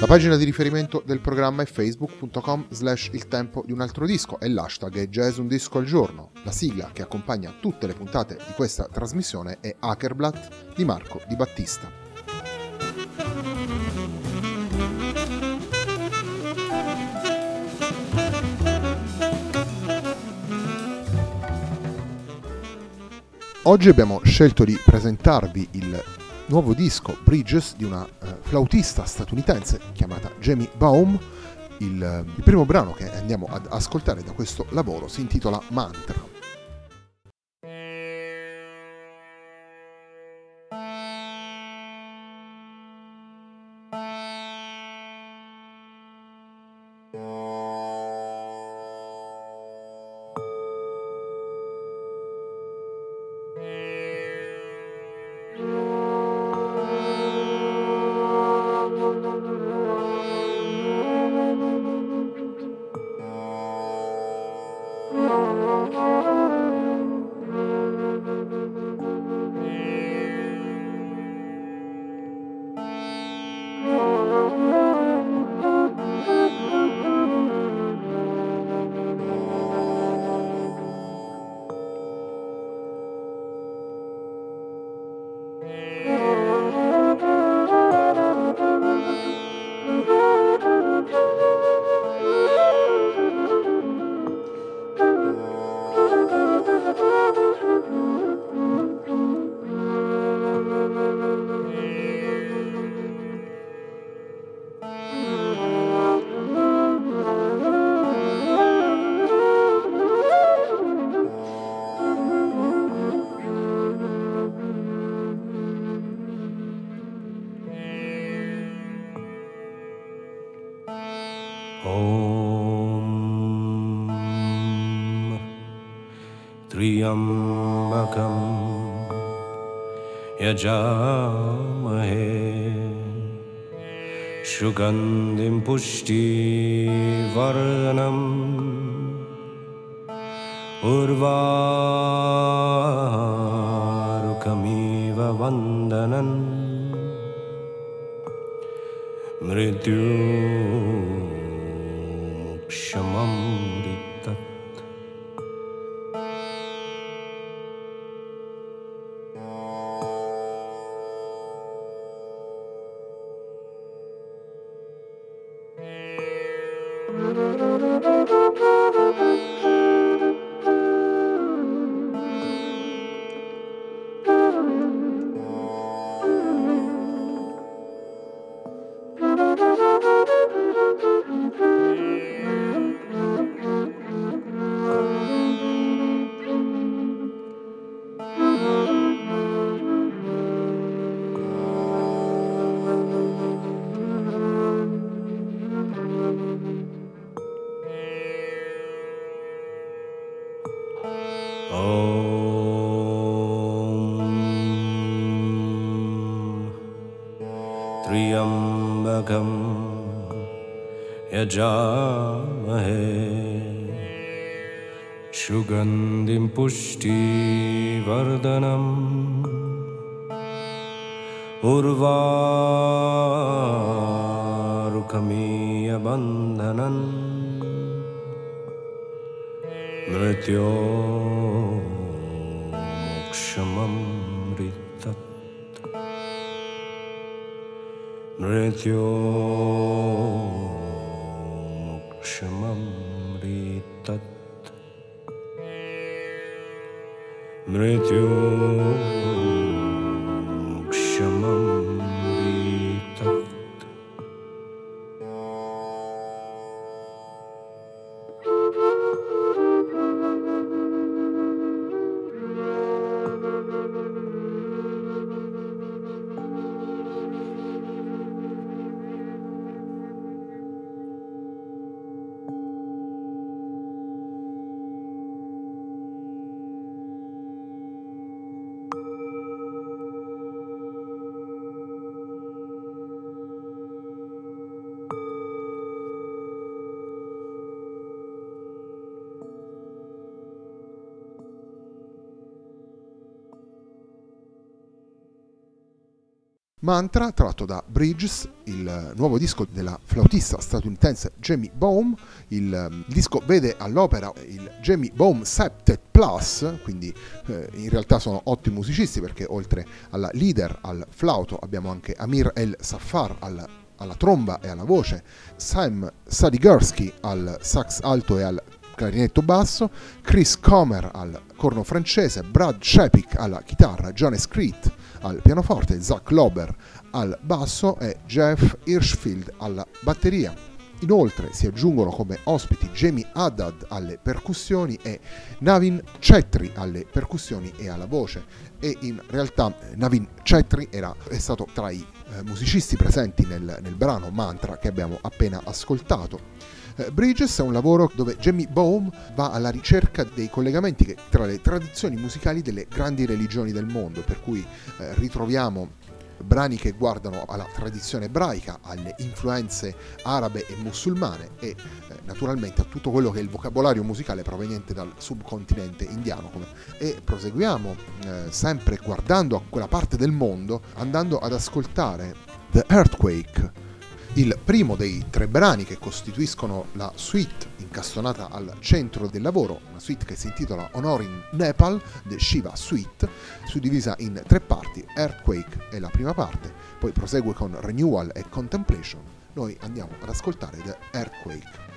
La pagina di riferimento del programma è facebook.com slash il tempo di un altro disco e l'hashtag è jazz un disco al giorno. La sigla che accompagna tutte le puntate di questa trasmissione è Hackerblatt di Marco Di Battista. Oggi abbiamo scelto di presentarvi il nuovo disco Bridges di una flautista statunitense chiamata Jamie Baum. Il, il primo brano che andiamo ad ascoltare da questo lavoro si intitola Mantra. यजामहे सुगन्धिं पुष्टिवर्धनम्। उर्वारुकमिव वन्दनन् मृत्यु यजामहे सुगन्धिं पुष्टिवर्धनम्। उर्वारुकमीयबन्धनन् मृत्यो क्षममृतत् मृत्यो With you. Mantra, tratto da Bridges, il nuovo disco della flautista statunitense Jamie Baum. Il, il disco vede all'opera il Jamie Baum Septet Plus, quindi eh, in realtà sono otto musicisti perché oltre alla leader al flauto abbiamo anche Amir El Safar al alla tromba e alla voce, Sam Sadigersky al sax alto e al clarinetto basso, Chris Comer al corno francese, Brad Shepik alla chitarra, John Screet al pianoforte, Zach Lober al basso e Jeff Hirschfield alla batteria. Inoltre si aggiungono come ospiti Jamie Haddad alle percussioni e Navin Chetri alle percussioni e alla voce. E in realtà eh, Navin Chetri era, è stato tra i eh, musicisti presenti nel, nel brano Mantra che abbiamo appena ascoltato. Eh, Bridges è un lavoro dove Jamie Baum va alla ricerca dei collegamenti tra le tradizioni musicali delle grandi religioni del mondo, per cui eh, ritroviamo brani che guardano alla tradizione ebraica, alle influenze arabe e musulmane e eh, naturalmente a tutto quello che è il vocabolario musicale proveniente dal subcontinente indiano. E proseguiamo sempre guardando a quella parte del mondo, andando ad ascoltare The Earthquake il primo dei tre brani che costituiscono la suite incastonata al centro del lavoro, una suite che si intitola Honoring Nepal, The Shiva Suite, suddivisa in tre parti, Earthquake è la prima parte, poi prosegue con Renewal e Contemplation, noi andiamo ad ascoltare The Earthquake.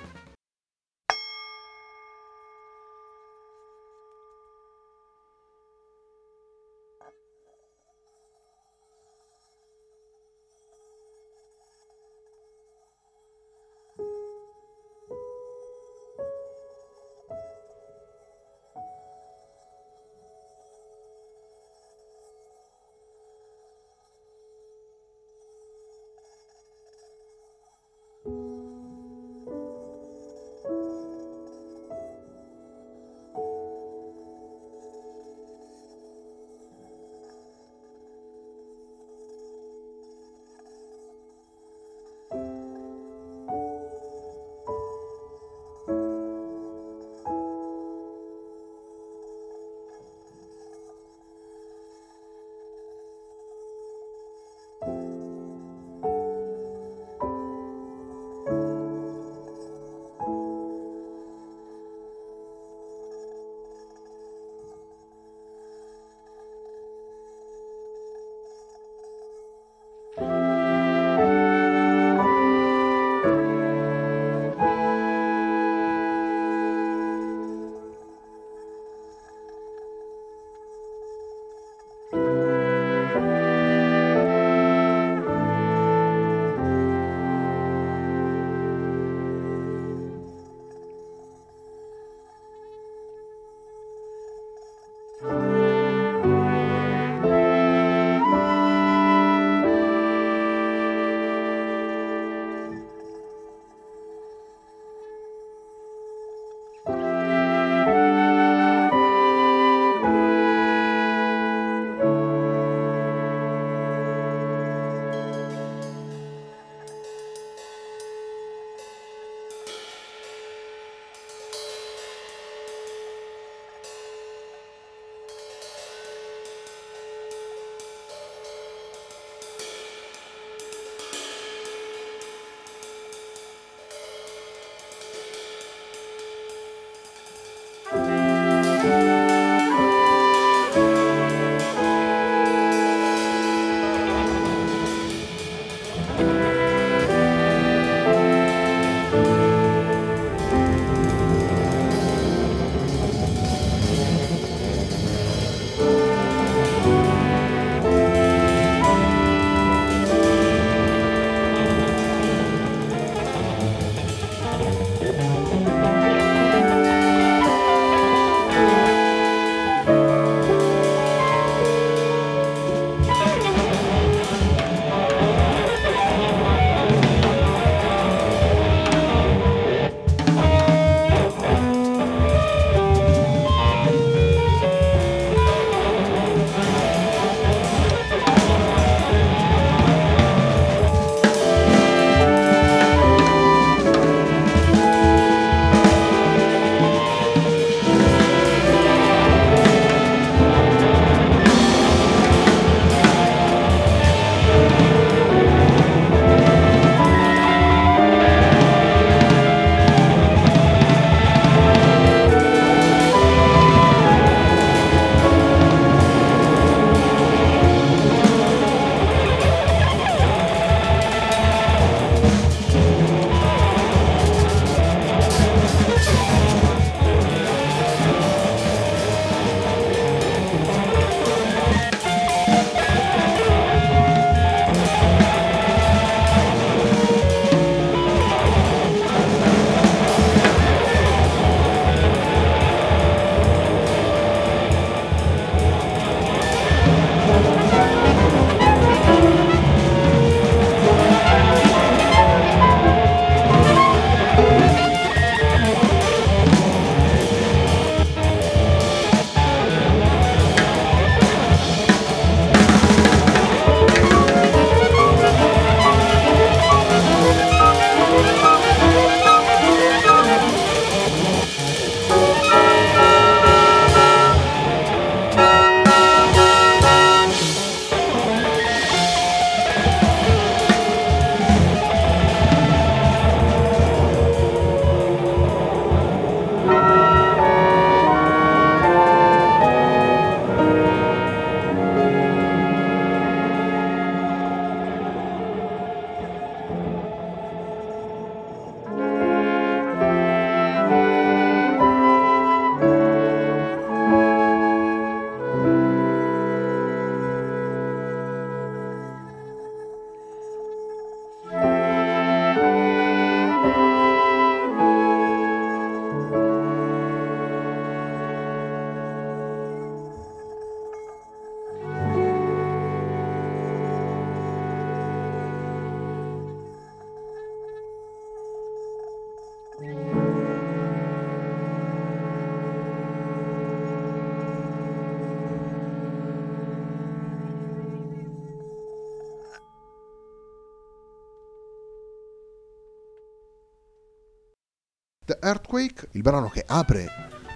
Earthquake, il brano che apre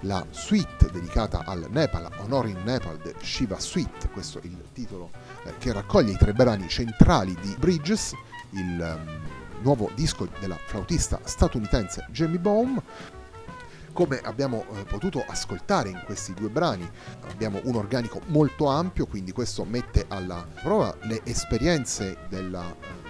la suite dedicata al Nepal, Honor in Nepal, The Shiva Suite, questo è il titolo eh, che raccoglie i tre brani centrali di Bridges, il um, nuovo disco della flautista statunitense Jamie Baum. Come abbiamo eh, potuto ascoltare in questi due brani, abbiamo un organico molto ampio, quindi questo mette alla prova le esperienze della, eh,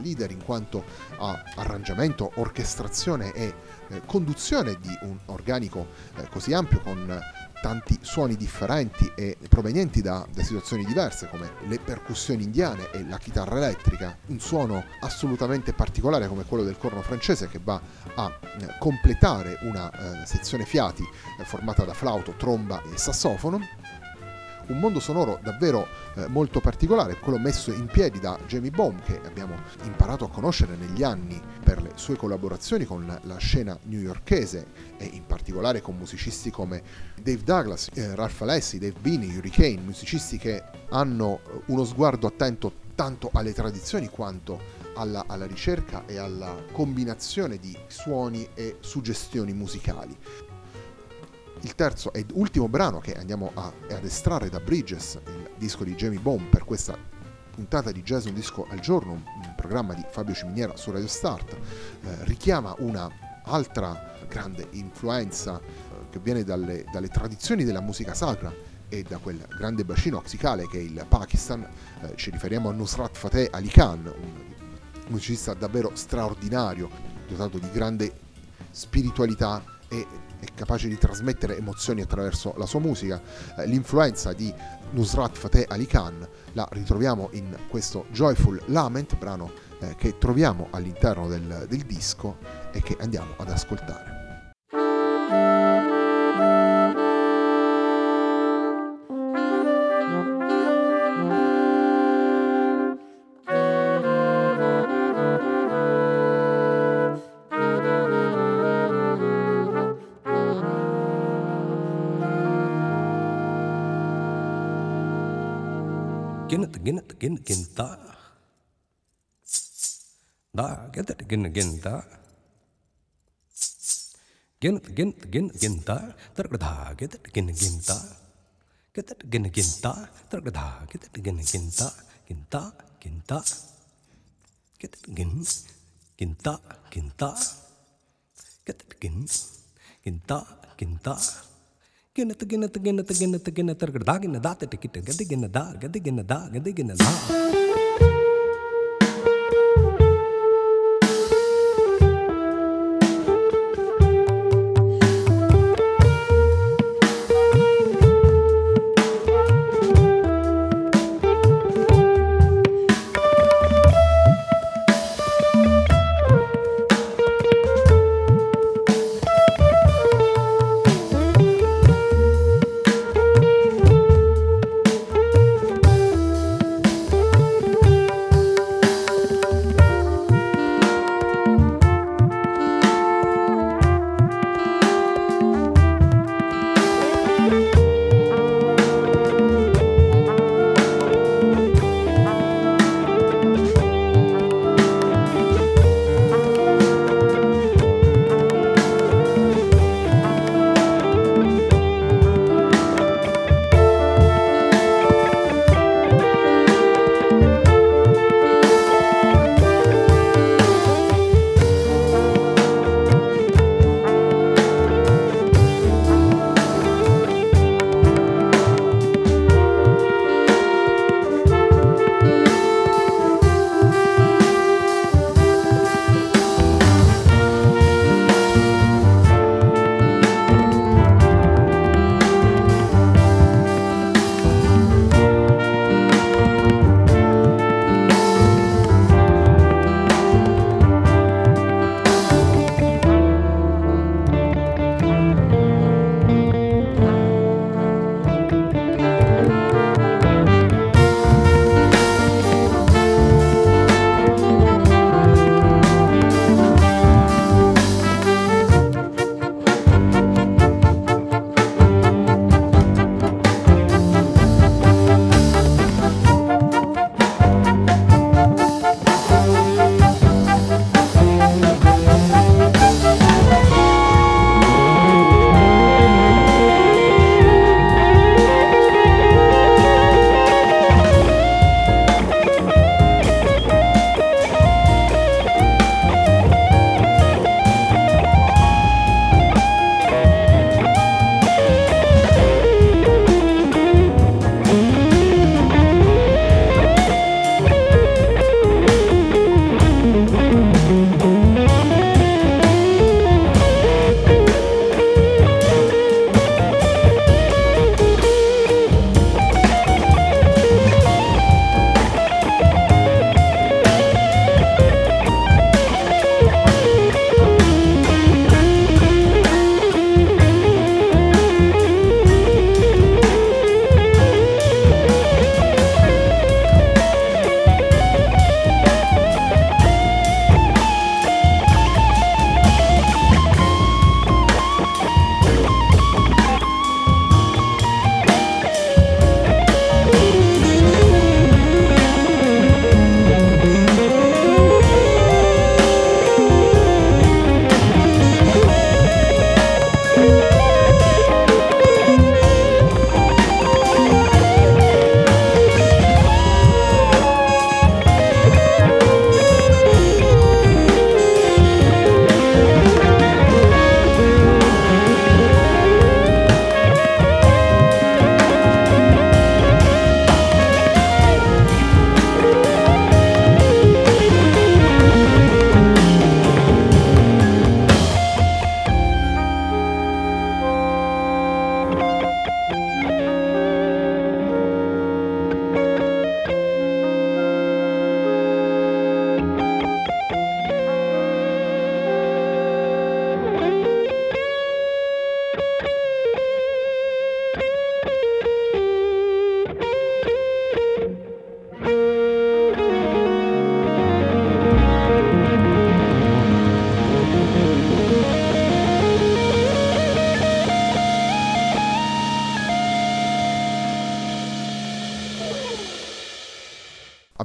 leader in quanto a arrangiamento, orchestrazione e eh, conduzione di un organico eh, così ampio con tanti suoni differenti e provenienti da, da, situazioni diverse come le percussioni indiane e la chitarra elettrica, un suono assolutamente particolare come quello del corno francese che va a eh, completare una eh, sezione fiati eh, formata da flauto, tromba e sassofono un mondo sonoro davvero eh, molto particolare, quello messo in piedi da Jamie Baum che abbiamo imparato a conoscere negli anni per le sue collaborazioni con la scena newyorkese e in particolare con musicisti come Dave Douglas, eh, Ralph Alessi, Dave Beanie, Hurricane, musicisti che hanno eh, uno sguardo attento tanto alle tradizioni quanto alla, alla, ricerca e alla combinazione di suoni e suggestioni musicali il terzo ed ultimo brano che andiamo a, ad estrarre da Bridges, il disco di Jamie Bone per questa puntata di Jazz Un Disco al Giorno, un programma di Fabio Ciminiera su Radio Start, eh, richiama una altra grande influenza eh, che viene dalle, dalle, tradizioni della musica sacra e da quel grande bacino oxicale che è il Pakistan, eh, ci riferiamo a Nusrat Fateh Ali Khan, un musicista davvero straordinario, dotato di grande spiritualità e è capace di trasmettere emozioni attraverso la sua musica. Eh, l'influenza di Nusrat Fateh Ali Khan la ritroviamo in questo Joyful Lament, brano eh, che troviamo all'interno del, del disco e che andiamo ad ascoltare. Gin gin gin da get it gin gin ta gin gin gin gin ta tar get it gin gin ta get it gin gin ta tar get it gin gin ta gin ta gin ta get it gin gin ta gin ta get it gin gin ta gin கிணத்து கிணத்து கிணத்து கிணத்து கிணத்து இருக்குடா கிண்ணதா திட்டு கிட்டு கதி கிண்ணதா கதி கிண்ணதா கதி கிண்ணதா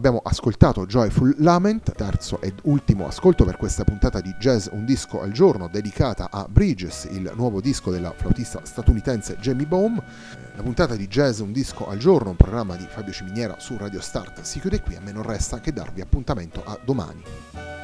Abbiamo ascoltato Joyful Lament, terzo ed ultimo ascolto per questa puntata di Jazz Un disco al giorno dedicata a Bridges, il nuovo disco della flautista statunitense Jamie Baum. La puntata di Jazz Un disco al giorno, un programma di Fabio Ciminiera su Radio Start, si chiude qui, a me non resta che darvi appuntamento a domani.